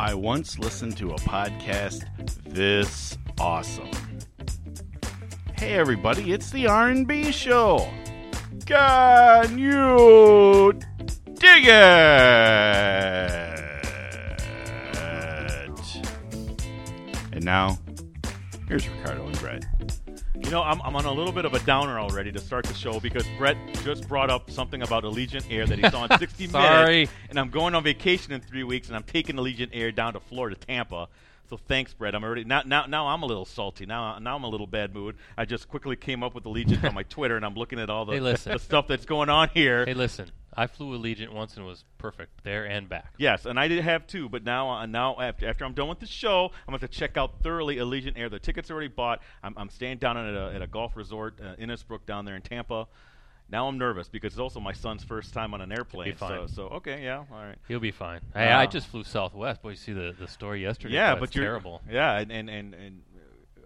I once listened to a podcast this awesome. Hey everybody, it's the R&B show. Can you dig it? And now, here's Ricardo and Brett. You know, I'm, I'm on a little bit of a downer already to start the show because Brett just brought up something about Allegiant Air that he saw in 60 Sorry. Minutes. And I'm going on vacation in three weeks, and I'm taking Allegiant Air down to Florida, Tampa. So thanks, Brett. I'm already now. Now, now I'm a little salty. Now, now I'm a little bad mood. I just quickly came up with Allegiant on my Twitter, and I'm looking at all the, Hey, the stuff that's going on here. Hey, listen. I flew Allegiant once and was perfect there and back. Yes, and I did have two, but now, uh, now after, after I'm done with the show, I'm going to check out thoroughly Allegiant Air. The tickets are already bought. I'm, I'm staying down at a, at a golf resort, uh, Innisbrook, down there in Tampa. Now I'm nervous because it's also my son's first time on an airplane. So, fine. so okay, yeah, all right. He'll be fine. Hey, Uh, I just flew Southwest. Boy, you see the, the story yesterday? Yeah, but you're terrible. Yeah, and and and, and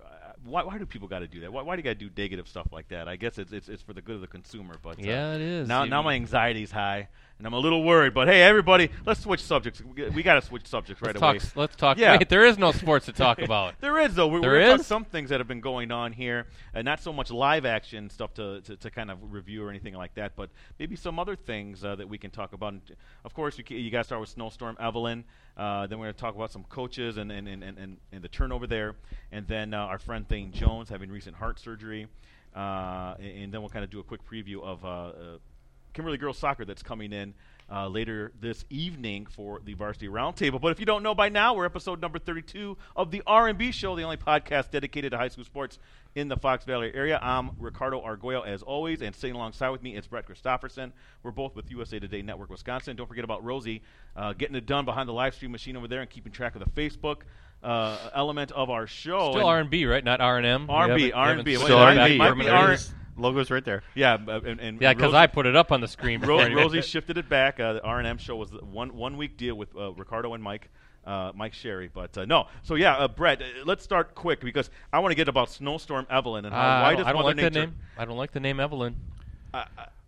uh, why, why do people got to do that? Why, why do you got to do negative stuff like that? I guess it's it's, it's for the good of the consumer. But uh, Yeah, it is. Now You- now my anxiety's high, and I'm a little worried. But hey, everybody, let's switch subjects. We, got to switch subjects right Let's away. talk. Let's talk. Yeah. Wait, there is no sports to talk about. There is though. We're, There we're is? some things that have been going on here, and not so much live action stuff to, to, to kind of review or anything like that, but maybe some other things uh, that we can talk about. And of course, you, you got to start with Snowstorm Evelyn. Uh, then we're going to talk about some coaches and and, and, and, and, and the turnover there, and then uh, our friend Thane Jones having recent heart surgery, uh, and, and then we'll kind of do a quick preview of. Uh, uh, Kimberly girls soccer that's coming in uh, later this evening for the varsity roundtable. But if you don't know by now, we're episode number 32 of the R&B show, the only podcast dedicated to high school sports in the Fox Valley area. I'm Ricardo Arguello as always, and sitting alongside with me is Brett Christopherson. We're both with USA Today Network Wisconsin. Don't forget about Rosie uh, getting it done behind the live stream machine over there and keeping track of the Facebook uh, element of our show. Still And- R and B, right? Not R and M. R&B, R&B. Still Wait, R&B. might be R- Logo's right there. yeah, uh, and, and Yeah, because I put it up on the screen. Ro- Rosie shifted it back. Uh, the R&M show was one one week deal with uh, Ricardo and Mike. Uh, Mike Sherry, but uh, no. So yeah, uh, Brett, let's start quick because I want to get about Snowstorm Evelyn and how, why I don't, does I don't Mother like that Nature? name. I don't like the name Evelyn. Uh,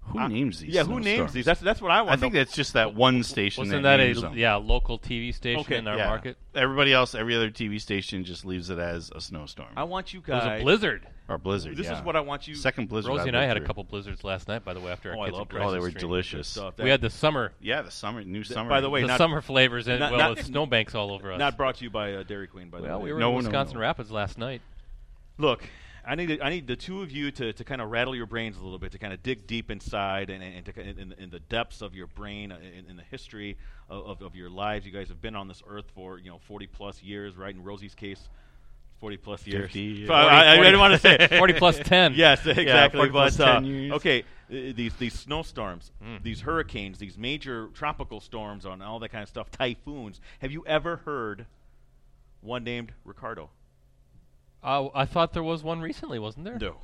Who uh, names these? Yeah, who names snowstorms? these? That's that's what I want. I think that's just that one station. Wasn't that, that a them. yeah local TV station Okay, in our Yeah. market? Everybody else, every other TV station just leaves it as a snowstorm I want you It was guys. a blizzard. or blizzard. This yeah. is what I want you. second blizzard. Rosie I've and I lived had a couple blizzards last night, by the way, after Oh, our I kids love and Oh, they were stream. delicious. stuff. We had the summer, Yeah, the summer, new summer. by the way, the not- summer flavors, and well, not- with snowbanks all over us. Not brought to you by uh, Dairy Queen, by the well, way. we were No, in Wisconsin. Rapids last night. Look, I need I need the two of you to, to kind of rattle your brains a little bit, to kind of dig deep inside and, and, and to, in, in, in the depths of your brain, uh, in, in the history of, of, of your lives. You guys have been on this earth for you know 40 plus years, right? In Rosie's case, 40 plus years. 50, So I, I, I didn't want to say 40 plus 10. Yes, exactly. 40 plus but uh, 10 years. okay, uh, these these snowstorms, Mm. these hurricanes, these major tropical storms, and all that kind of stuff, typhoons. Have you ever heard one named Ricardo? Uh, I thought there was one recently, wasn't there? No.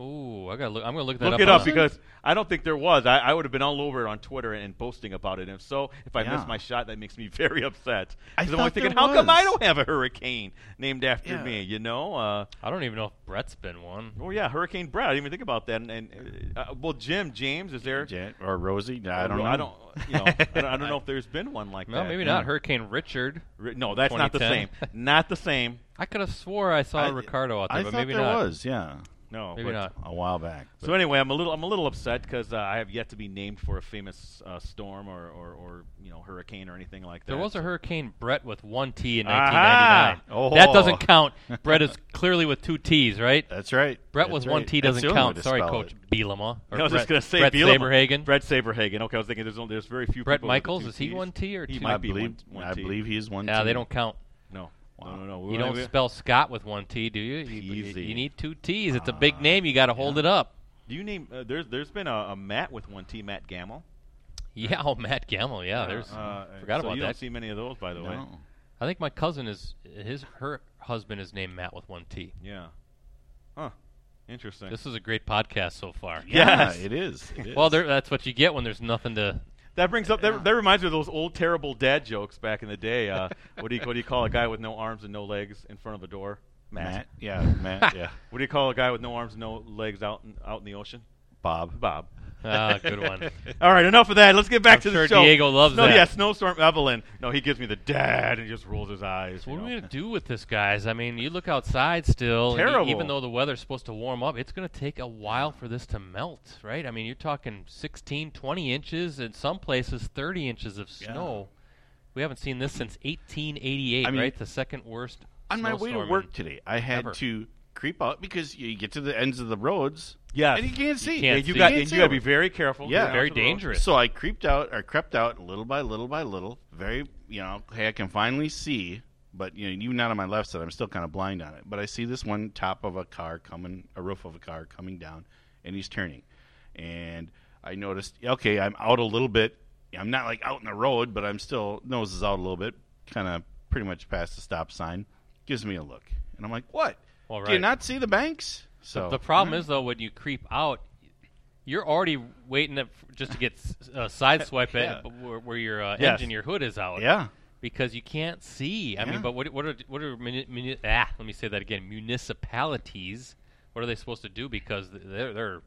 Ooh, I gotta look. I'm gonna look that up. Look up. it up because I don't think there was. I, I would have been all over it on Twitter and boasting about it. And if so, if I Yeah. miss my shot, that makes me very upset. I 'Cause I'm only thought thinking, there how come I don't have a hurricane named after Yeah. me? You know? Uh, I don't even know if Brett's been one. oh yeah, Hurricane Brett. I didn't even think about that. And, and uh, well, Jim James is there? Jan- or Rosie. No, I don't know. I don't. You know, I don't, I don't know if there's been one like No, that. maybe yeah. not. Hurricane Richard. Ri- No, that's not the same. Not the same. I could have swore I saw I- Ricardo out there, I but thought maybe there not. was. Yeah, No, Maybe but- not. a while back. So anyway, I'm a little I'm a little upset because uh, I have yet to be named for a famous uh, storm or, or, or you know hurricane or anything like that. There was a Hurricane Brett with one T in Aha! 1999. Oh. That doesn't count. Brett is clearly with two T's, right? That's right. Brett That's was right. one T doesn't the only way count. Sorry, Coach it. Bielema. I was Brett, just gonna say Bret Bielema. Saberhagen. Bret Saberhagen. Okay, I was thinking there's only, there's very few. Brett people with Michaels two is he Ts. one T or He two? might I be believe. one, one I T. believe he is one. T. Yeah, they don't count. No, Wow. no, no, no. You don't we- spell Scott with one T, do you? You, Easy. you need two T's. It's a Ah, big name. You got to hold yeah. it up. Do you name? Uh, there's there's been a, a Matt with one T, Matt Gamble. Yeah, oh Matt Gamble. Yeah, there's. Uh, forgot so about you that. don't see many of those, by the way. I think my cousin is his her husband is named Matt with one T. Yeah. Huh. Interesting. This is a great podcast so far. Yeah, Yes. it is. It is. Well, there, that's what you get when there's nothing to. That brings up that, that reminds me of those old terrible dad jokes back in the day. Uh, what do you what do you call a guy with no arms and no legs in front of a door? Matt. Yeah, Matt. Yeah, What do you call a guy with no arms and no legs out in, out in the ocean? Bob. Bob. Ah, good one. All right, enough of that. Let's get back I'm to sure the show. Diego loves no, that. Yeah, Snowstorm Evelyn. No, he gives me the dad and he just rolls his eyes. What are we gonna do with this, guys? I mean, you look outside still. Terrible. even though the weather's supposed to warm up, it's gonna take a while for this to melt, right? I mean, you're talking 16, 20 inches, in some places 30 inches of snow. Yeah. We haven't seen this since 1888, I mean, right? The second worst. On my way to work today, I had ever. to creep out because you get to the ends of the roads, Yes. and you can't see. You can't Yeah, see. you got can't and you got to be very careful. Yeah. Very to the road. dangerous. So I creeped out or crept out little by little by little. Very, you know, hey, I can finally see, but you know, even not on my left side, I'm still kind of blind on it. But I see this one top of a car coming, a roof of a car coming down, and he's turning, and I noticed, okay, I'm out a little bit. I'm not like out in the road, but I'm still nose is out a little bit, kind of pretty much past the stop sign. Gives me a look, and I'm like, what? Well, Do you not see the banks? So The problem is though, when you creep out, you're already waiting up f- just to get s- uh, sideswipe Yeah. it where, where your uh, Yes. engine, your hood is out. yeah, because you can't see. I Yeah. mean, but what what are what are muni- muni- ah? Let me say that again. Municipalities. What are they supposed to do? Because they're they're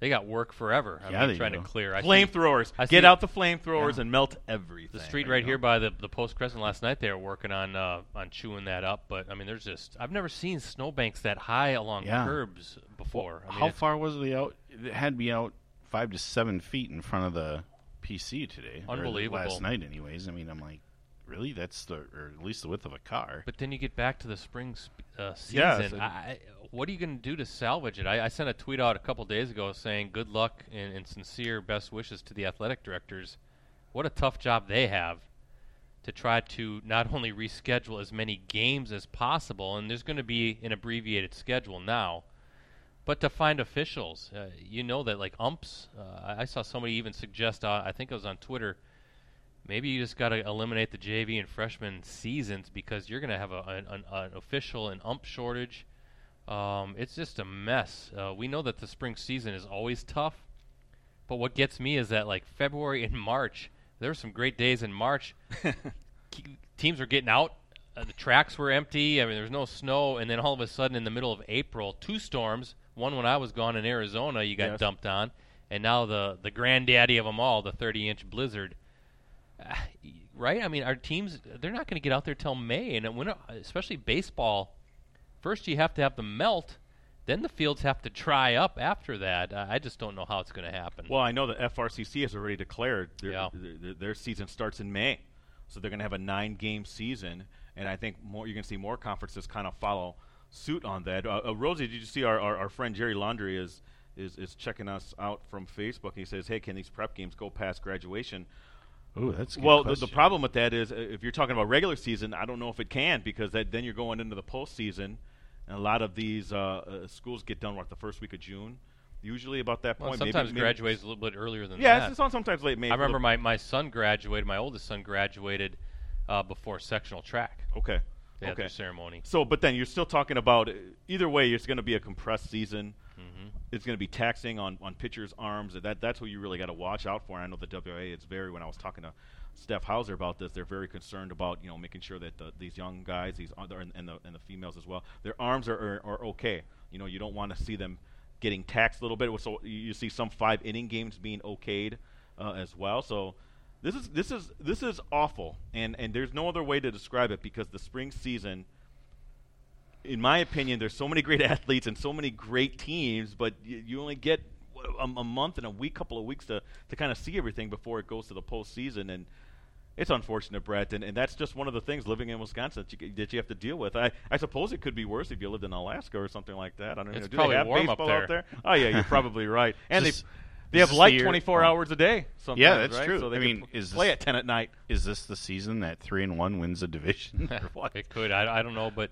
they got work forever. I Yeah, they trying do. to clear. I see Flamethrowers. I Get out the flamethrowers Yeah. and melt everything. the street right here by the the post crescent last night. They were working on uh, on chewing that up. But I mean, there's just I've never seen snowbanks that high along Yeah. curbs before. I mean, How far was the out? It had to be out five to seven feet in front of the PC today. Unbelievable. last night, anyways. I mean, I'm like, really? That's the, or at least the width of a car. But then you get back to the spring sp- uh, Yeah, season. so- I, I- what are you going to do to salvage it? I, I sent a tweet out a couple days ago saying good luck and, and sincere best wishes to the athletic directors. What a tough job they have to try to not only reschedule as many games as possible, and there's going to be an abbreviated schedule now, but to find officials. Uh, you know that like umps. Uh, I- saw somebody even suggest. Uh, I think it was on Twitter maybe you just got to eliminate the JV and freshman seasons because you're going to have a, an, an, an official and ump shortage. Um, it's just a mess. Uh, we know that the spring season is always tough, but what gets me is that like February and March, there were some great days in March. Teams were getting out. Uh, the tracks were empty. I mean, there was no snow, and then all of a sudden, in the middle of April, two storms. One when I was gone in Arizona, you got Yes. dumped on, and now the the granddaddy of them all, the 30-inch blizzard Ah, right? I mean, our teams they're not going to get out there till May, and when especially baseball, first you have to have them melt, then the fields have to dry up after that. I I just don't know how it's going to happen. Well, I know the FRCC has already declared their, Yeah. their, their, their season starts in May, so they're going to have a nine-game season, and I think more you're going to see more conferences kind of follow suit on that. Uh, uh, Rosie, did you see our, our, our friend Jerry Laundry is, is is checking us out from Facebook? He says, "Hey, can these prep games go past graduation?" Ooh, that's a good Well, the, the problem with that is uh, if you're talking about regular season, I don't know if it can because that, then you're going into the postseason, and a lot of these uh, uh, schools get done what the first week of June, usually about that Well, point. sometimes maybe, graduates a little bit earlier than Yeah, that. Yeah, it's, it's sometimes late May. I remember my, my son graduated. My oldest son graduated uh, before sectional track. Okay. They okay. ceremony. So, but then you're still talking about uh, either way. It's going to be a compressed season. Mm-hmm. It's going to be taxing on on pitchers' arms. That that's what you really got to watch out for. I know the WA is very. When I was talking to Steph Hauser about this, they're very concerned about you know making sure that the, these young guys, these other and, and the and the females as well, their arms are, are are okay. You know, you don't want to see them getting taxed a little bit. So you see some five inning games being okayed uh, as well. So this is this is this is awful, and and there's no other way to describe it because the spring season, in my opinion, there's so many great athletes and so many great teams, but you, you only get a, a month and a week, couple of weeks to to kind of see everything before it goes to the postseason, and it's unfortunate, Brett, and, and that's just one of the things living in Wisconsin that you, that you have to deal with. I, I suppose it could be worse if you lived in Alaska or something like that. I don't It's know. Do probably they have warm up baseball there. out there? Oh yeah, you're probably right. And Just- they they have this light year- 24 oh. hours a day. Sometimes, Yeah, that's right? true. So they I mean, is play this- at 10 at night. Is this the season that three and one wins a division? or what? It could. I, I don't know, but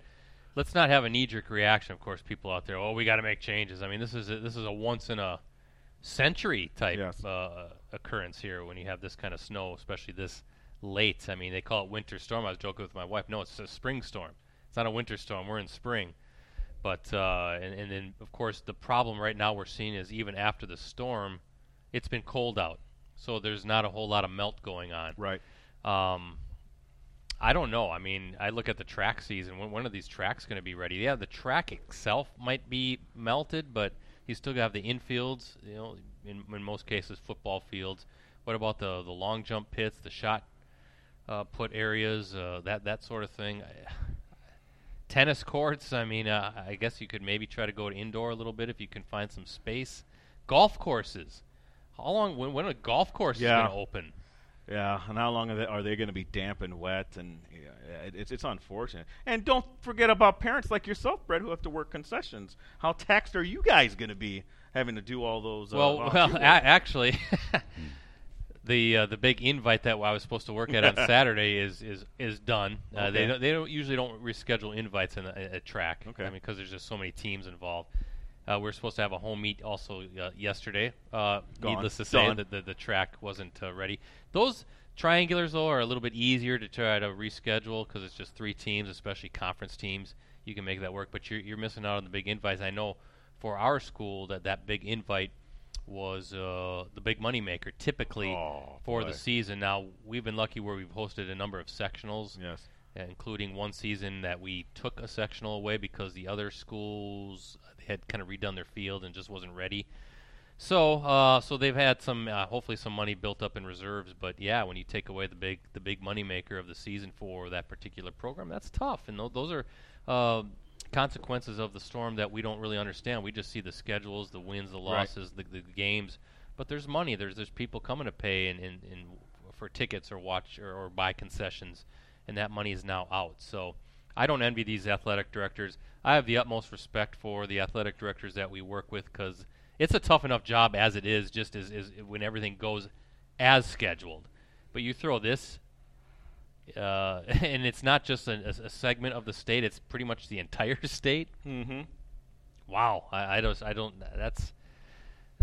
let's not have a knee-jerk reaction. Of course, people out there, oh, we got to make changes. I mean, this is a, this is a once in a century type Yes. uh, occurrence here when you have this kind of snow, especially this late. I mean, they call it winter storm. I was joking with my wife. No, it's a spring storm. It's not a winter storm. We're in spring. But uh, and, and then of course the problem right now we're seeing is even after the storm, it's been cold out, so there's not a whole lot of melt going on. Right. Um, I don't know. I mean, I look at the track season. When one of these tracks going to be ready? Yeah, the track itself might be melted, but you still got to have the infields. You know, in, in most cases football fields. What about the the long jump pits, the shot uh, put areas, uh, that that sort of thing? Tennis courts. I mean, uh, I guess you could maybe try to go to indoor a little bit if you can find some space. Golf courses. How long? When when a golf course Yeah. is going to open? Yeah, and how long are they, are they going to be damp and wet? And yeah, it, it's it's unfortunate. And don't forget about parents like yourself, Brett, who have to work concessions. How taxed are you guys going to be having to do all those? Uh, Well, volunteer well, a- actually, the uh, the big invite that I was supposed to work at on Saturday is is is done. Uh, They don't, they don't usually don't reschedule invites in a, a track. Okay. I mean, because there's just so many teams involved. Uh, we are supposed to have a home meet also uh, yesterday. Uh, needless to say, that the, the track wasn't uh, ready. Those triangulars though are a little bit easier to try to reschedule because it's just three teams, especially conference teams. You can make that work, but you're you're missing out on the big invites. I know for our school that that big invite was uh, the big moneymaker typically Oh, for boy. the season. Now we've been lucky where we've hosted a number of sectionals, yes. Uh, including one season that we took a sectional away because the other schools had kind of redone their field and just wasn't ready. So, uh, so they've had some, uh, hopefully, some money built up in reserves. But yeah, when you take away the big, the big moneymaker of the season for that particular program, that's tough. And th- those are uh, consequences of the storm that we don't really understand. We just see the schedules, the wins, the Right. losses, the, the games. But there's money. There's there's people coming to pay and, and, and for tickets or watch or, or buy concessions, and that money is now out. So I don't envy these athletic directors. I have the utmost respect for the athletic directors that we work with because it's a tough enough job as it is, just as, as when everything goes as scheduled. But you throw this, uh, and it's not just a, a, a segment of the state; it's pretty much the entire state. Mm-hmm. Wow, I, I don't, I don't. That's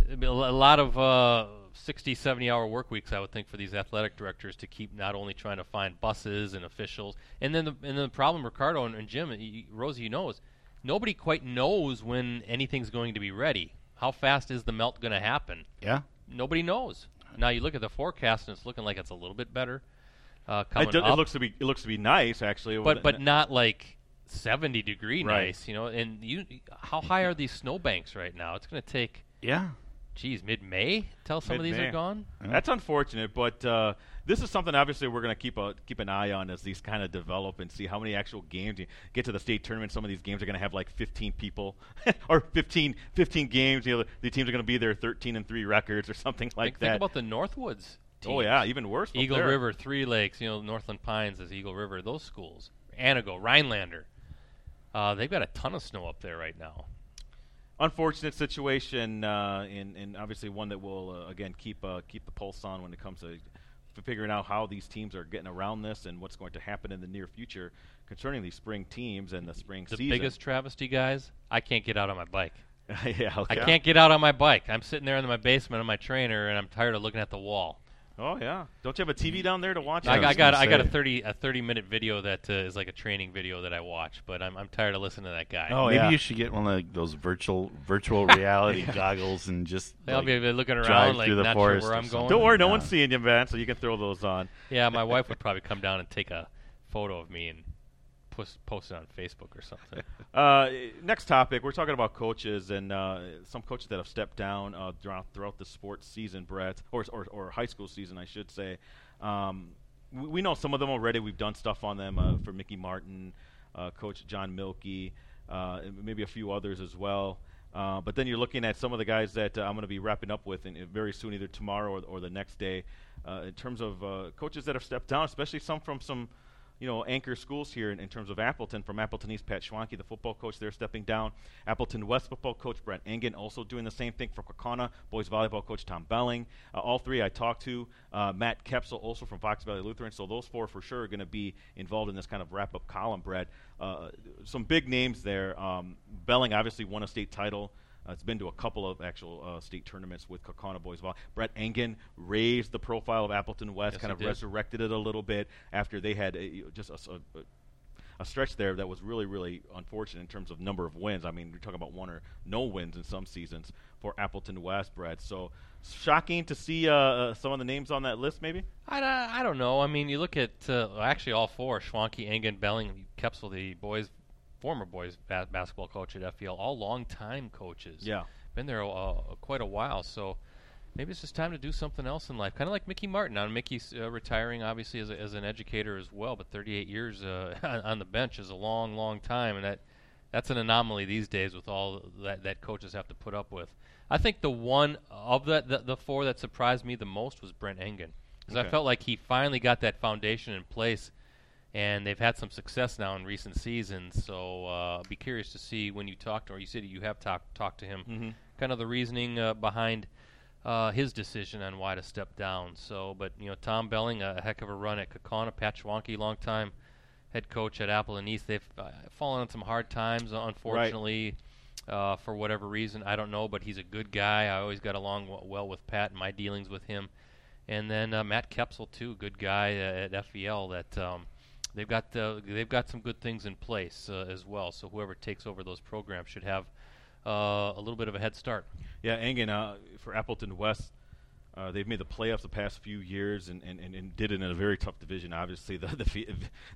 a a lot of uh, 60, 70 hour work weeks, I would think, for these athletic directors to keep not only trying to find buses and officials, and then the and then the problem, Ricardo and, and Jim, and y- Rosie, you know, is nobody quite knows when anything's going to be ready. How fast is the melt going to happen? Yeah. Nobody knows. Now you look at the forecast, and it's looking like it's a little bit better uh, It, coming do- it looks to be it looks to be nice actually. but but not like 70 degree Right. nice, you know. And you, how high are these snowbanks right now? It's going to take, Yeah. Geez, mid May till some of these Mid-May. are gone. That's unfortunate, but uh, this is something obviously we're going to keep a keep an eye on as these kind of develop and see how many actual games you get to the state tournament. Some of these games are going to have like 15 people or 15, 15 games. You know, the teams are going to be there 13 and three records or something like think, that. think about the Northwoods. oh yeah, even worse. Eagle there. River, Three Lakes, you know, Northland Pines is Eagle River. Those schools, Antigo, Rhinelander. Uh, they've got a ton of snow up there right now. Unfortunate situation, uh, and and obviously one that we'll uh, again keep uh, keep the pulse on when it comes to f- figuring out how these teams are getting around this and what's going to happen in the near future concerning these spring teams and the spring The season. biggest travesty, guys. I can't get out on my bike. yeah, I can't get out on my bike. I'm sitting there in my basement on my trainer, and I'm tired of looking at the wall. Oh yeah. Don't you have a TV down there to watch? I, it? I I got I got a thirty a thirty minute video that uh, is like a training video that I watch, but I'm I'm tired of listening to that guy. Oh, Maybe yeah. you should get one of those virtual virtual reality goggles and just I'll like, be looking around like through the not sure forest where I'm going. Don't worry, no Yeah. one's seeing you, man. So you can throw those on. Yeah, my wife would probably come down and take a photo of me and post post it on Facebook or something. Uh, next topic, we're talking about coaches and uh, some coaches that have stepped down uh, throughout, throughout the sports season, Brett, or, or, or high school season, I should say. Um, we, we know some of them already. We've done stuff on them uh, for Mickey Martin, uh, Coach John Milkey, uh, maybe a few others as well. Uh, but then you're looking at some of the guys that uh, I'm going to be wrapping up with in, in very soon, either tomorrow or, or the next day, uh, in terms of coaches that have stepped down, especially some from some you know, anchor schools here in, in terms of Appleton. From Appleton East, Pat Schwanke, the football coach there, stepping down. Appleton West football coach Brent Engen also doing the same thing for Kaukauna. Boys volleyball coach Tom Belling. Uh, all three I talked to. Uh, Matt Kepsel also from Fox Valley Lutheran. So those four for sure are going to be involved in this kind of wrap up column, Brad. Uh, some big names there. Um, Belling obviously won a state title. Uh, it's been to a couple of actual uh, state tournaments with Kaukauna boys. Vol- Brett Engen raised the profile of Appleton West, Yes, kind of did. resurrected it a little bit after they had a, just a stretch there that was really, really unfortunate in terms of number of wins. I mean, you're talking about one or no wins in some seasons for Appleton West, Brett. So shocking to see uh, uh, some of the names on that list, maybe. I, don't- I don't know. I mean, you look at uh, actually all four: Schwanke, Engen, Belling, Kepsel, the boys, former boys ba- basketball coach at FVL, all long time coaches. Yeah. been there uh, quite a while. So maybe it's just time to do something else in life. Kind of like Mickey Martin. Now Mickey's uh, retiring, obviously as, a, as an educator as well, but 38 years uh, on the bench is a long, long time, and that that's an anomaly these days with all that that coaches have to put up with. I think the one of the the, the four that surprised me the most was Brent Engen because Okay. I felt like he finally got that foundation in place. And they've had some success now in recent seasons, so uh, be curious to see when you talk to, or you said you have talked talked to him, Mhm. kind of the reasoning uh, behind uh, his decision on why to step down. So, but you know, Tom Belling, a heck of a run at Kaukauna, Pat Schwanke, long time head coach at Appleton East. They've uh, fallen on some hard times, uh, unfortunately, uh, for whatever reason. I don't know, but he's a good guy. I always got along w- well with Pat in my dealings with him. And then uh, Matt Kepsel too, good guy uh, at FVL. That um, they've got uh, they've got some good things in place uh, as well. So whoever takes over those programs should have uh, a little bit of a head start. Yeah, Engen uh, for Appleton West. Uh, they've made the playoffs the past few years and, and, and, did it in a very tough division. Obviously, the the, v,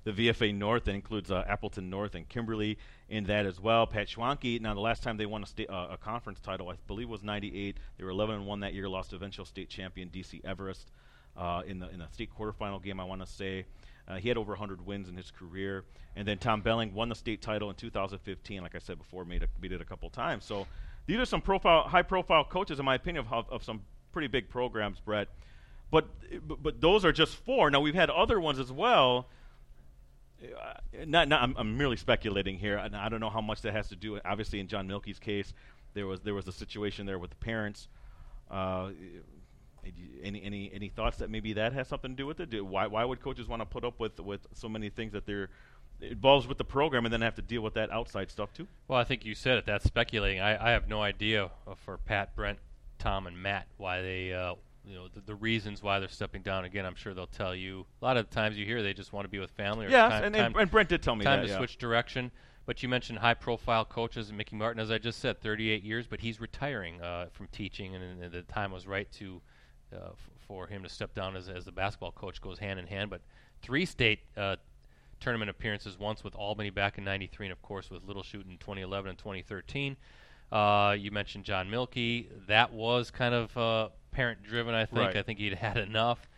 the FVA North that includes Appleton North and Kimberly in that as well. Pat Schwanke. Now, the last time they won a, sta- a conference title, I believe, was '98. They were 11 and one that year. Lost to eventual state champion DC Everest in the in the state quarterfinal game. I want to say. Uh, he had over 100 wins in his career, and then Tom Belling won the state title in 2015. Like I said before, made, a, it a couple times. So these are some profile, high-profile coaches, in my opinion, of, of some pretty big programs, Brett. But, but those are just four. Now we've had other ones as well. Uh, not, not I'm, I'm merely speculating here, I don't know how much that has to do. Obviously, in John Milkey's case, there was there was a situation there with the parents. Uh, any any any thoughts that maybe that has something to do with it? Do, why why would coaches want to put up with with so many things that they're it involves with the program and then have to deal with that outside stuff too? Well, I think you said it. That's speculating. I, I have no idea uh, for Pat, Brent, Tom, and Matt why they, uh, you know, the, the reasons why they're stepping down. Again, I'm sure they'll tell you. A lot of the times you hear they just want to be with family. Or Yes, time, and, time, and, and Brent did tell me time that. to yeah. switch direction. But you mentioned high-profile coaches, and Mickey Martin, as I just said, 38 years, but he's retiring uh, from teaching, and, and the time was right to uh, f- for him to step down as, as the basketball coach goes hand in hand. But three state uh, tournament appearances, once with Albany back in '93, and of course with Little Chute in 2011 and 2013. Uh, you mentioned John Milkey. That was kind of uh, parent-driven, I think. Right. I think he'd had enough.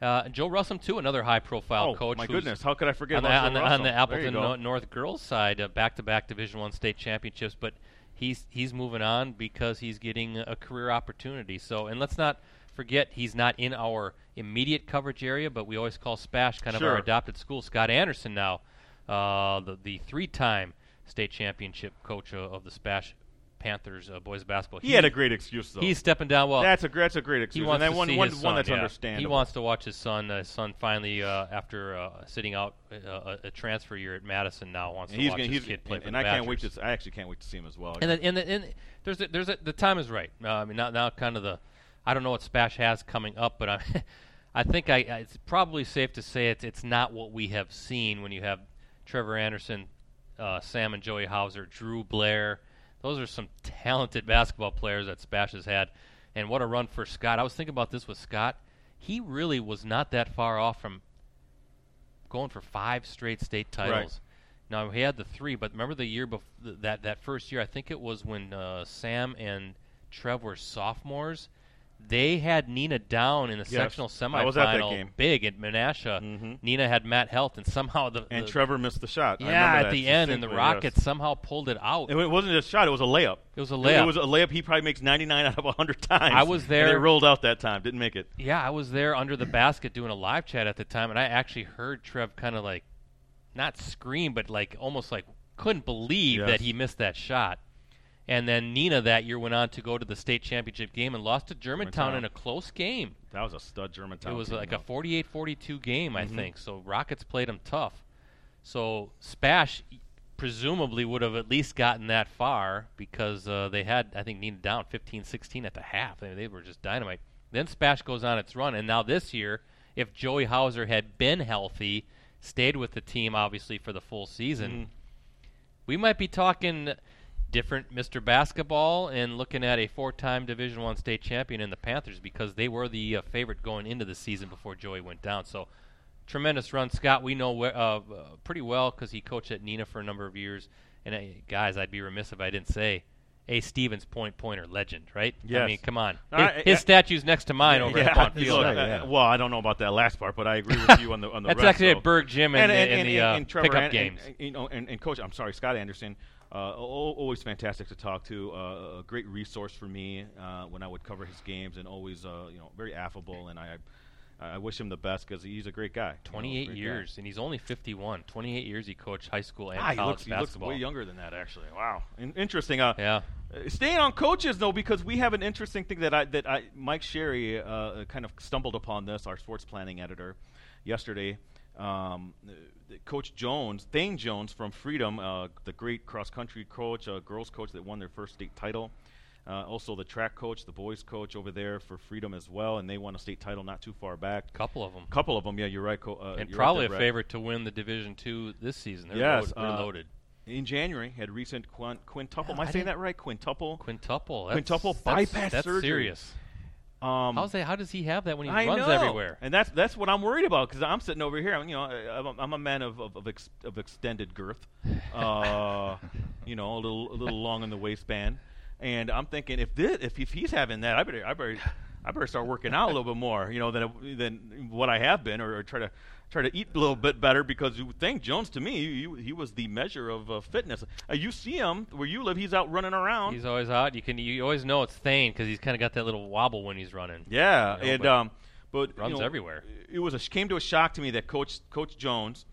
Uh, Joe Russum too, another high-profile oh coach. my goodness, how could I forget on the, on, the, on the Russell? There you Appleton no- North girls side, uh, back-to-back Division One state championships, but he's he's moving on because he's getting a career opportunity. So, and let's not forget he's not in our immediate coverage area, but we always call Spash kind of Sure. our adopted school. Scott Anderson now, uh, the the three-time state championship coach of, of the Spash Panthers uh, boys basketball. He had a great excuse though. He's stepping down. Well, that's a that's a great excuse. he wants and to one see one his one son, that's yeah. understandable. He wants to watch his son. Uh, his son finally, uh, after uh, sitting out uh, a, a transfer year at Madison, now wants and to he's watch gonna, his kid play and, for and the I can't wait to. I actually can't wait to see him as well. And then, and, the, and there's a, there's a, the time is right. Uh, I mean, now now kind of the I don't know what Spash has coming up, but I I think I, it's probably safe to say it's it's not what we have seen when you have Trevor Anderson, uh, Sam and Joey Hauser, Drew Blair. Those are some talented basketball players that Spash has had, and what a run for Scott. I was thinking about this with Scott. He really was not that far off from going for five straight state titles. Now he had the three, but remember the year bef- that that first year? I think it was when uh, Sam and Trev were sophomores. They had Neenah down in the Yes, sectional I was at that semifinal, game. big at Menasha. Mhm. Neenah had Matt Health, and somehow the, and Trevor missed the shot. I yeah at the end, and the Rockets yes. somehow pulled it out. And It wasn't a shot; it was a layup. It was a layup. It was a layup. He probably makes 99 out of 100 times. I was And they rolled out that time. Didn't make it. Yeah, I was there under the basket doing a live chat at the time, and I actually heard Trev kind of like, not scream, but like almost like couldn't believe Yes. that he missed that shot. And then Neenah that year went on to go to the state championship game and lost to Germantown, Germantown. in a close game. That was a stud Germantown. it was like though. a 48-42 game, I Mhm. think. So Rockets played them tough. So Spash presumably would have at least gotten that far because uh, they had, I think, Neenah down 15-16 at the half. They, they were just dynamite. Then Spash goes on its run, and now this year, if Joey Hauser had been healthy, stayed with the team obviously for the full season, Mhm. we might be talking different Mr. Basketball and looking at a four-time Division One state champion in the Panthers because they were the uh, favorite going into the season before Joey went down. So tremendous run, Scott. We know where, uh, uh, pretty well because he coached at Neenah for a number of years. And uh, guys, I'd be remiss if I didn't say a Stevens Point pointer legend, right? I mean, come on. His, I- his I- statue's next to mine over yeah, at Vaughn he's Field. like, Right, uh, yeah. well, I don't know about that last part, but I agree with you on the on the That's rest, actually so. at Berg Gym in, and, the, and, in and, the and, uh, and Trevor pickup and, games. And, you know, and, and coach, I'm sorry, Scott Anderson, uh, always fantastic to talk to. Uh, a great resource for me uh, when I would cover his games, and always, uh, you know, very affable. And I, I wish him the best because he's a great guy. you know, 28 great guy. years, and he's only 51. 28 years he coached high school and Ah, he college looks, he looks basketball. way younger than that, actually. Wow, In- interesting. Uh, Yeah. uh, Staying on coaches though, because we have an interesting thing that I that I Mike Sherry uh, kind of stumbled upon this, our sports planning editor, yesterday. Um, coach Jones, Thane Jones from Freedom, uh, the great cross country coach, uh, girls coach that won their first state title. Uh, also the track coach, the boys coach over there for Freedom as well, and they won a state title not too far back. couple of them. Couple of them, yeah, you're right. Co- uh, and you're right probably there, a favorite to win the Division Two this season. They're, Yes, load, they're uh, loaded. In January, had recent quin- quintuple. Am I I saying that right? Quintuple. Quintuple. That's, Quintuple that's, bypass that's surgery. serious. Um, How's that? How does he have that when he I runs know. everywhere? and that's that's what I'm worried about because I'm sitting over here. I'm, you know, I- I'm a, I'm a man of of, of, ex, of extended girth, uh, you know, a little a little long in the waistband, and I'm thinking if this if, if he's having that, I better I better I better start working out a little bit more, you know, than than what I have been, or, or try to try to eat a little bit better because you think Jones to me, he, he was the measure of uh, fitness. Uh, you see him where you live, he's out running around. He's always out. You can you always know it's Thane because he's kind of got that little wobble when he's running. Yeah, You know, and but um, but you runs know, everywhere. It was a came to a shock to me that Coach Coach Jones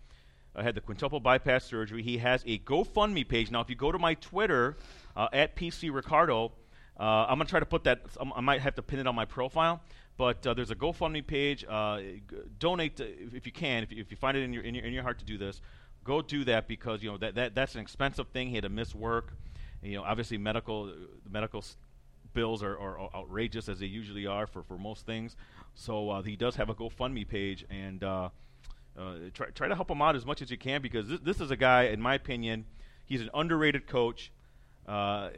uh, had the quintuple bypass surgery. He has a GoFundMe page now. If you go to my Twitter uh, at PC Ricardo, uh, I'm gonna try to put that. um, I might have to pin it on my profile. But uh, there's a GoFundMe page. Uh, g- donate to, if, you can. If you, if you find it in your, in your in your heart to do this, go do that because you know that, that that's an expensive thing. He had to miss work. You know, obviously medical medical s- bills are, are outrageous as they usually are for, for most things. So uh, he does have a GoFundMe page, and uh, uh, try try to help him out as much as you can because this, this is a guy, in my opinion, he's an underrated coach. Uh,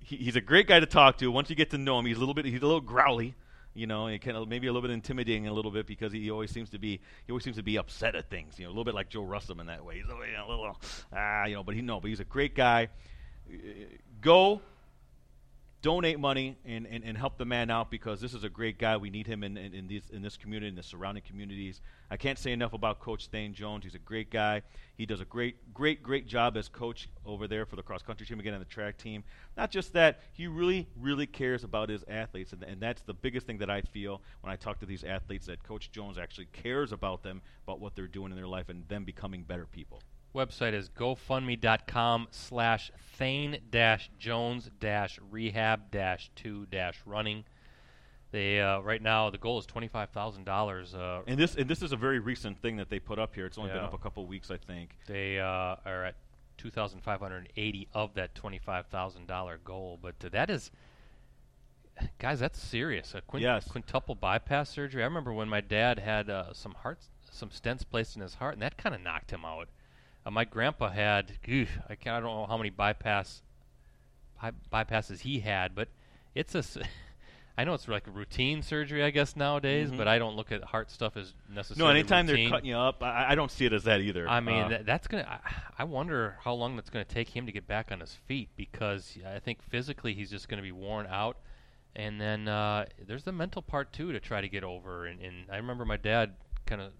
he, he's a great guy to talk to. Once you get to know him, he's a little bit he's a little growly. You know, kind of maybe a little bit intimidating a little bit because he always seems to be he always seems to be upset at things. You know, a little bit like Joe Russell in that way. He's a little ah, you know, but he no, but he's a great guy. Uh, Go donate money and, and, and help the man out because this is a great guy. We need him in, in, in, these, in this community, in the surrounding communities. I can't say enough about Coach Thane Jones. He's a great guy. He does a great, great, great job as coach over there for the cross country team, again, on the track team. Not just that, he really, really cares about his athletes. And, and that's the biggest thing that I feel when I talk to these athletes that Coach Jones actually cares about them, about what they're doing in their life, and them becoming better people. Website is gofundme.com slash Thane dash Jones dash rehab dash two dash running. They uh, right now the goal is twenty five thousand dollars. Uh, And this, and this is a very recent thing that they put up here. It's only been up a couple weeks, I think. they uh, are at two thousand five hundred eighty of that twenty five thousand dollar goal. But uh, that is, guys, that's serious. A quin- Yes. quintuple bypass surgery. I remember when my dad had uh, some heart, some stents placed in his heart, and that kind of knocked him out. Uh, my grandpa had, I, can't, I don't know how many bypass by, bypasses he had, but it's a. I know it's like a routine surgery, I guess nowadays, Mhm. but I don't look at heart stuff as No, necessarily. anytime routine. they're cutting you up, I, I don't see it as that either. I mean, Uh, that, that's gonna. I, I wonder how long that's gonna take him to get back on his feet because I think physically he's just gonna be worn out, and then uh, there's the mental part too to try to get over. And, and I remember my dad kind of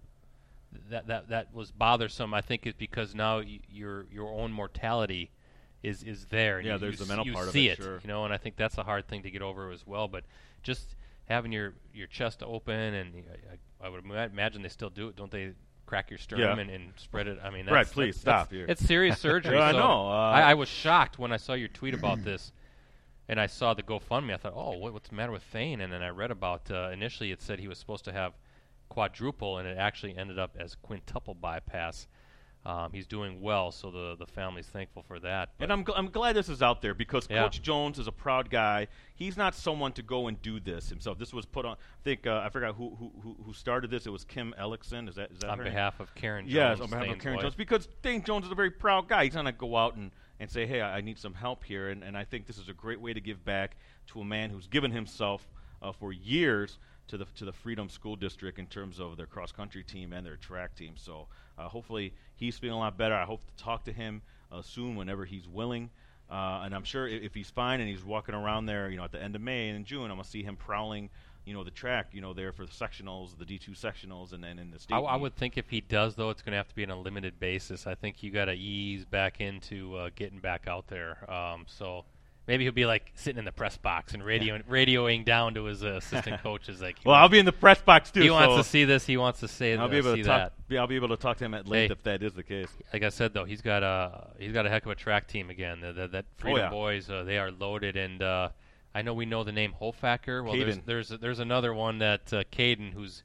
that that that was bothersome. I think is because now y- your your own mortality is is there. and Yeah, you, there's you the mental part of see it, sure. you know, and I think that's a hard thing to get over as well. But just having your your chest open, and I, I, would imagine they still do it, don't they? Crack your sternum Yeah. and, and spread it. I mean, that's, please that's- stop here. It's serious surgery. Yeah, I know, uh, I, I was shocked when I saw your tweet about this, and I saw the GoFundMe. I thought, oh, what, what's the matter with Thane? And then I read about. Uh, initially, it said he was supposed to have quadruple, and it actually ended up as quintuple bypass. Um, he's doing well, so the the family's thankful for that. and I'm, gl- I'm glad this is out there because Yeah. Coach Jones is a proud guy. He's not someone to go and do this himself. This was put on. I think uh, I forgot who, who who started this. It was Kim Ellickson. Is that is that on her name? behalf of Karen Jones, Yes, on behalf of Karen wife. Jones, because Thane Jones is a very proud guy. He's not going to go out and, and say, hey, I, I need some help here. And, and I think this is a great way to give back to a man who's given himself uh, for years to the, to the Freedom School District in terms of their cross country team and their track team. So uh, hopefully he's feeling a lot better. I hope to talk to him uh, soon whenever he's willing. Uh, and I'm sure if, if he's fine and he's walking around there, you know, at the end of May and in June, I'm gonna see him prowling, you know, the track, you know, there for the sectionals, the D2 sectionals, and then in the state. I, I would think if he does, though, it's going to have to be on a limited basis. I think you got to ease back into uh, getting back out there. Um, so maybe he'll be like sitting in the press box and radioing, radioing down to his uh, assistant coaches, like, Well, I'll be in the press box too. he wants to see this, he wants to say, I'll be able see to talk. that. Yeah, I'll be able to talk to him at length Hey. if that is the case. Like I said, though, he's got a he's got a heck of a track team again. The, the, that Freedom Oh, yeah. boys, uh, they are loaded, and uh, I know we know the name Hofacker. Well, there's there's there's another one that uh, Caden, who's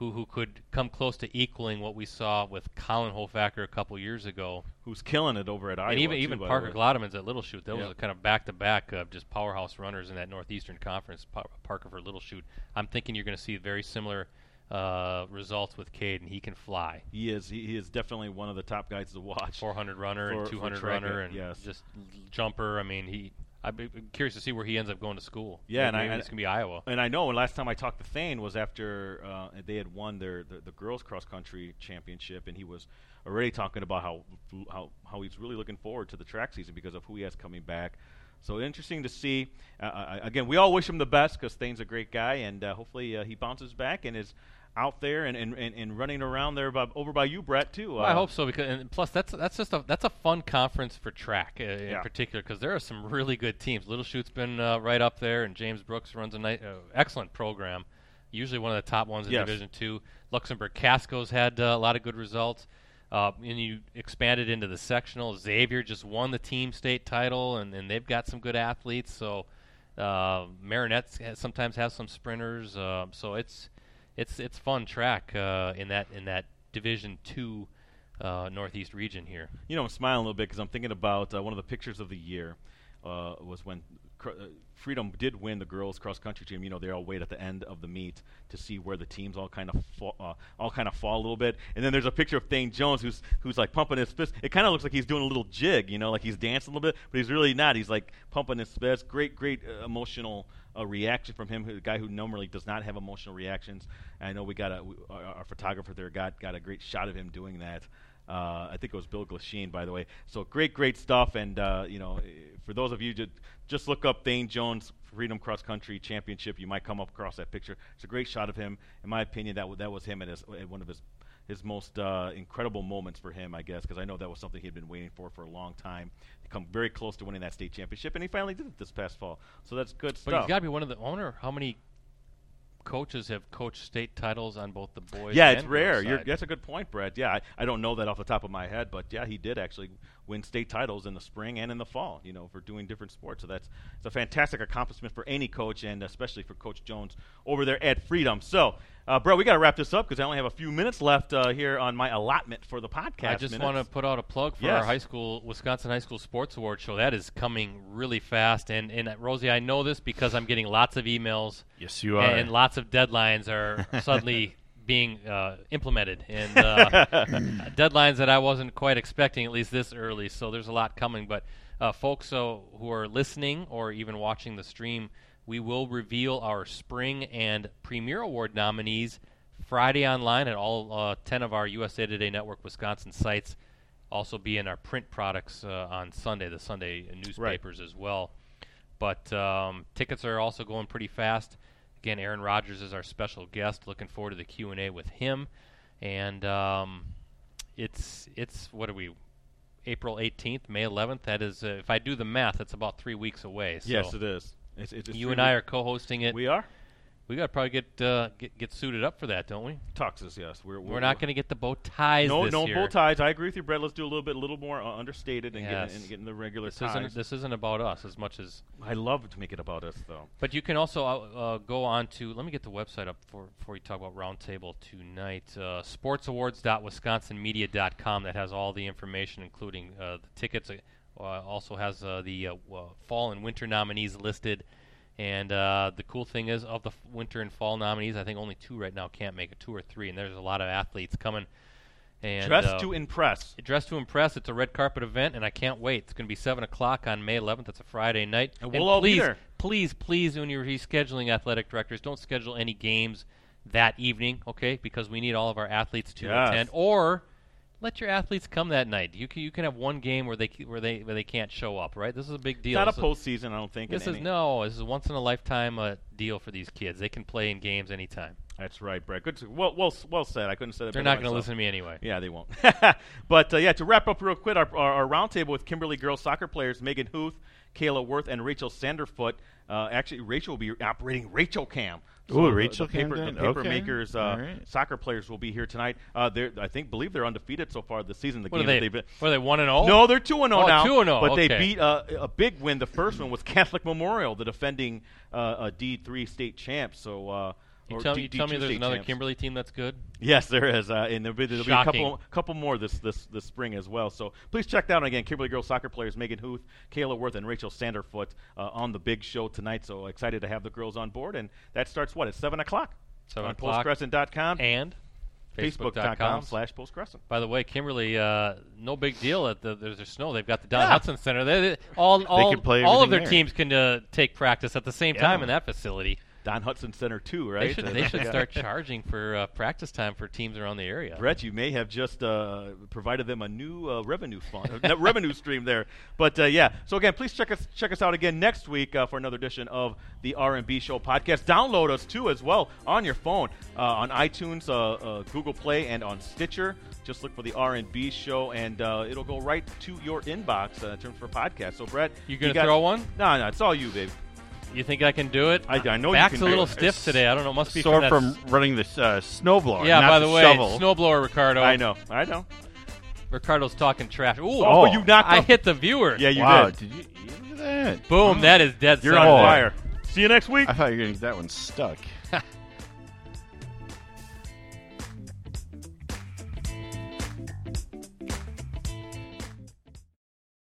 who who could come close to equaling what we saw with Colin Hofacker a couple years ago. Who's killing it over at Iowa? and even too, even Parker. Gloudemans at Little Chute. Those Yep. are kind of back to back of just powerhouse runners in that Northeastern Conference. Pa- Parker for Little Chute. I'm thinking you're going to see very similar uh, results with Cade, and he can fly. He is. He, he is definitely one of the top guys to watch. 400 runner For- and 200 runner and yes. just jumper. I mean, he. I'd be curious to see where he ends up going to school. Yeah, and I- maybe and- it's gonna be Iowa. And I know. And last time I talked to Thane was after uh, they had won their the, the girls cross country championship, and he was already talking about how how how he's really looking forward to the track season because of who he has coming back. So interesting to see. Uh, I, again, we all wish him the best because Thane's a great guy, and uh, hopefully uh, he bounces back and is out there and, and, and, running around there by, over by you, Brett, too. Well, I Uh, hope so because and plus that's that's just a that's a fun conference for track uh, in Yeah. particular because there are some really good teams. Little Chute's been uh, right up there, and James Brooks runs a ni- uh, excellent program. Usually one of the top ones in Yes. Division Two. Luxembourg Casco's had uh, a lot of good results. Uh, and you expanded into the sectional. Xavier just won the team state title, and, and they've got some good athletes. So uh, Marinette sometimes has some sprinters. So it's it's it's fun track uh, in that in that Division Two uh, Northeast region here. you know, I'm smiling a little bit because I'm thinking about uh, one of the pictures of the year uh, was when cr- uh, Freedom did win the girls cross country team. You know, they all wait at the end of the meet to see where the teams all kind of fall, uh, all kind of fall a little bit. And then there's a picture of Thane Jones who's who's like pumping his fist. It kind of looks like he's doing a little jig, you know, like he's dancing a little bit, but he's really not. He's like pumping his fist. Great, great uh, emotional. uh reaction from him, a guy who normally does not have emotional reactions. I know we got a we, our, our photographer there got got a great shot of him doing that. Uh, I think it was Bill Glasheen, by the way. So great, great stuff. And uh, you know, eh, for those of you just just look up Thane Jones Freedom Cross Country Championship. You might come up across that picture. It's a great shot of him. In my opinion, that w- that was him at, his, at one of his his most uh, incredible moments for him, I guess, because I know that was something he'd been waiting for for a long time. Come very close to winning that state championship, and he finally did it this past fall. So that's good But stuff. But he's got to be one of the owner. How many coaches have coached state titles on both the boys? Yeah, and it's rare. You're, that's a good point, Brett. Yeah, I, I don't know that off the top of my head, but yeah, he did actually win state titles in the spring and in the fall. You know, for doing different sports. So that's it's a fantastic accomplishment for any coach, and especially for Coach Jones over there at Freedom. So, uh, Brett, we got to wrap this up because I only have a few minutes left uh, here on my allotment for the podcast. I just want to put out a plug for Yes. our high school Wisconsin High School Sports Award show. That is coming really fast, and and uh, Rosie, I know this because I'm getting lots of emails Yes, you are. and lots of deadlines are suddenly being uh, implemented, and uh, deadlines that I wasn't quite expecting, at least this early. So there's a lot coming. But uh, folks uh, who are listening or even watching the stream, we will reveal our spring and premier award nominees Friday online at all uh, 10 of our USA Today Network Wisconsin sites. Also, be in our print products uh, on Sunday, the Sunday newspapers as well. But um, tickets are also going pretty fast. Again, Aaron Rodgers is our special guest. Looking forward to the Q and A with him. And um, it's it's what are we? April 18th, May 11th. That is, uh, if I do the math, it's about three weeks away. So yes, it is. It's, it's, it's you and I are co-hosting it. We are. We got to probably get, uh, get get suited up for that, don't we? Tuxes, yes. We're, We're not going to get the bow ties. No, no year. bow ties. I agree with you, Brett. Let's do a little bit, a little more uh, understated and, Yes. get, and getting the regular This ties. isn't this isn't about us as much as I love to make it about us, though. But you can also uh, uh, go on to, let me get the website up for, before we talk about Roundtable tonight. Uh, sportsawards.wisconsinmedia.com that has all the information, including uh, the tickets. It uh, also has uh, the uh, fall and winter nominees listed. And uh, the cool thing is, of the f- winter and fall nominees, I think only two right now can't make it, two or three. And there's a lot of athletes coming. And, Dress uh, to impress. Dress to Impress. It's a red carpet event, and I can't wait. It's going to be 7 o'clock on May 11th. It's a Friday night. And we'll all be please, there. please, please, when you're rescheduling athletic directors, don't schedule any games that evening, okay? Because we need all of our athletes to Yes. attend. Or let your athletes come that night. You can you can have one game where they where they where they can't show up, right? This is a big deal. Not a is- postseason, I don't think. This is any- no. This is a once in a lifetime uh, deal for these kids. They can play in games anytime. That's right, Brett. Good. To, Well, well, well said. I couldn't say it. They're not going to listen to me anyway. Yeah, they won't. but uh, yeah, to wrap up real quick, our, our, our roundtable with Kimberly girls soccer players Megan Huth, Kayla Wirth, and Rachel Sanderfoot. Uh, actually, Rachel will be operating Rachel Cam. Ooh, the- Rachel the paper, Cam the then? paper Okay. makers, uh, All right. soccer players will be here tonight. Uh, they're, I think, believe they're undefeated so far this season. The What are games they, they've been. What are they? One and zero. No, they're two and zero Oh, now. Two and zero. But they beat uh, a big win. The first one was Catholic Memorial, the defending uh, D three state champs. So. You tell, D- you tell me D2 there's another champs. Kimberly team that's good. Yes, there is, uh, and there'll be, there'll be a couple couple more this this this spring as well. So please check that out again. Kimberly girls soccer players Megan Huth, Kayla Wirth, and Rachel Sanderfoot uh, on the big show tonight. So excited to have the girls on board, and that starts what at seven o'clock. 7 on o'clock. postcrescent.com, And facebook.com slash postcrescent. By the way, Kimberly, uh, no big deal. At the, there's snow. They've got the Don Yeah. Hutson Center. They, they- all all, can play all of their there. teams can uh, take practice at the same Yeah. time in that facility. Don Hutson Center too, right? They should they should start charging for uh, practice time for teams around the area. Brett, you may have just uh, provided them a new uh, revenue fund, uh, revenue stream there. But uh, yeah, so again, please check us check us out again next week uh, for another edition of the R&B Show podcast. Download us too as well on your phone uh, on iTunes, uh, uh, Google Play, and on Stitcher. Just look for the R&B Show, and uh, it'll go right to your inbox uh, in terms for podcast. So Brett, You gonna got- throw one? No, no, it's all you, babe. You think I can do it? I- I know you Back's can a do little it. stiff today. I don't know. It Must be Sore from, from running this uh, snowblower. Yeah. not By the, way, shovel. snowblower Ricardo. I know, I know. Ricardo's talking trash. Ooh, Oh, you knocked I off- hit the viewer. Yeah, you wow, did. did you? Look at that. Boom. That is dead. You're center. on Oh. fire. See you next week. I thought you were going to get that one stuck.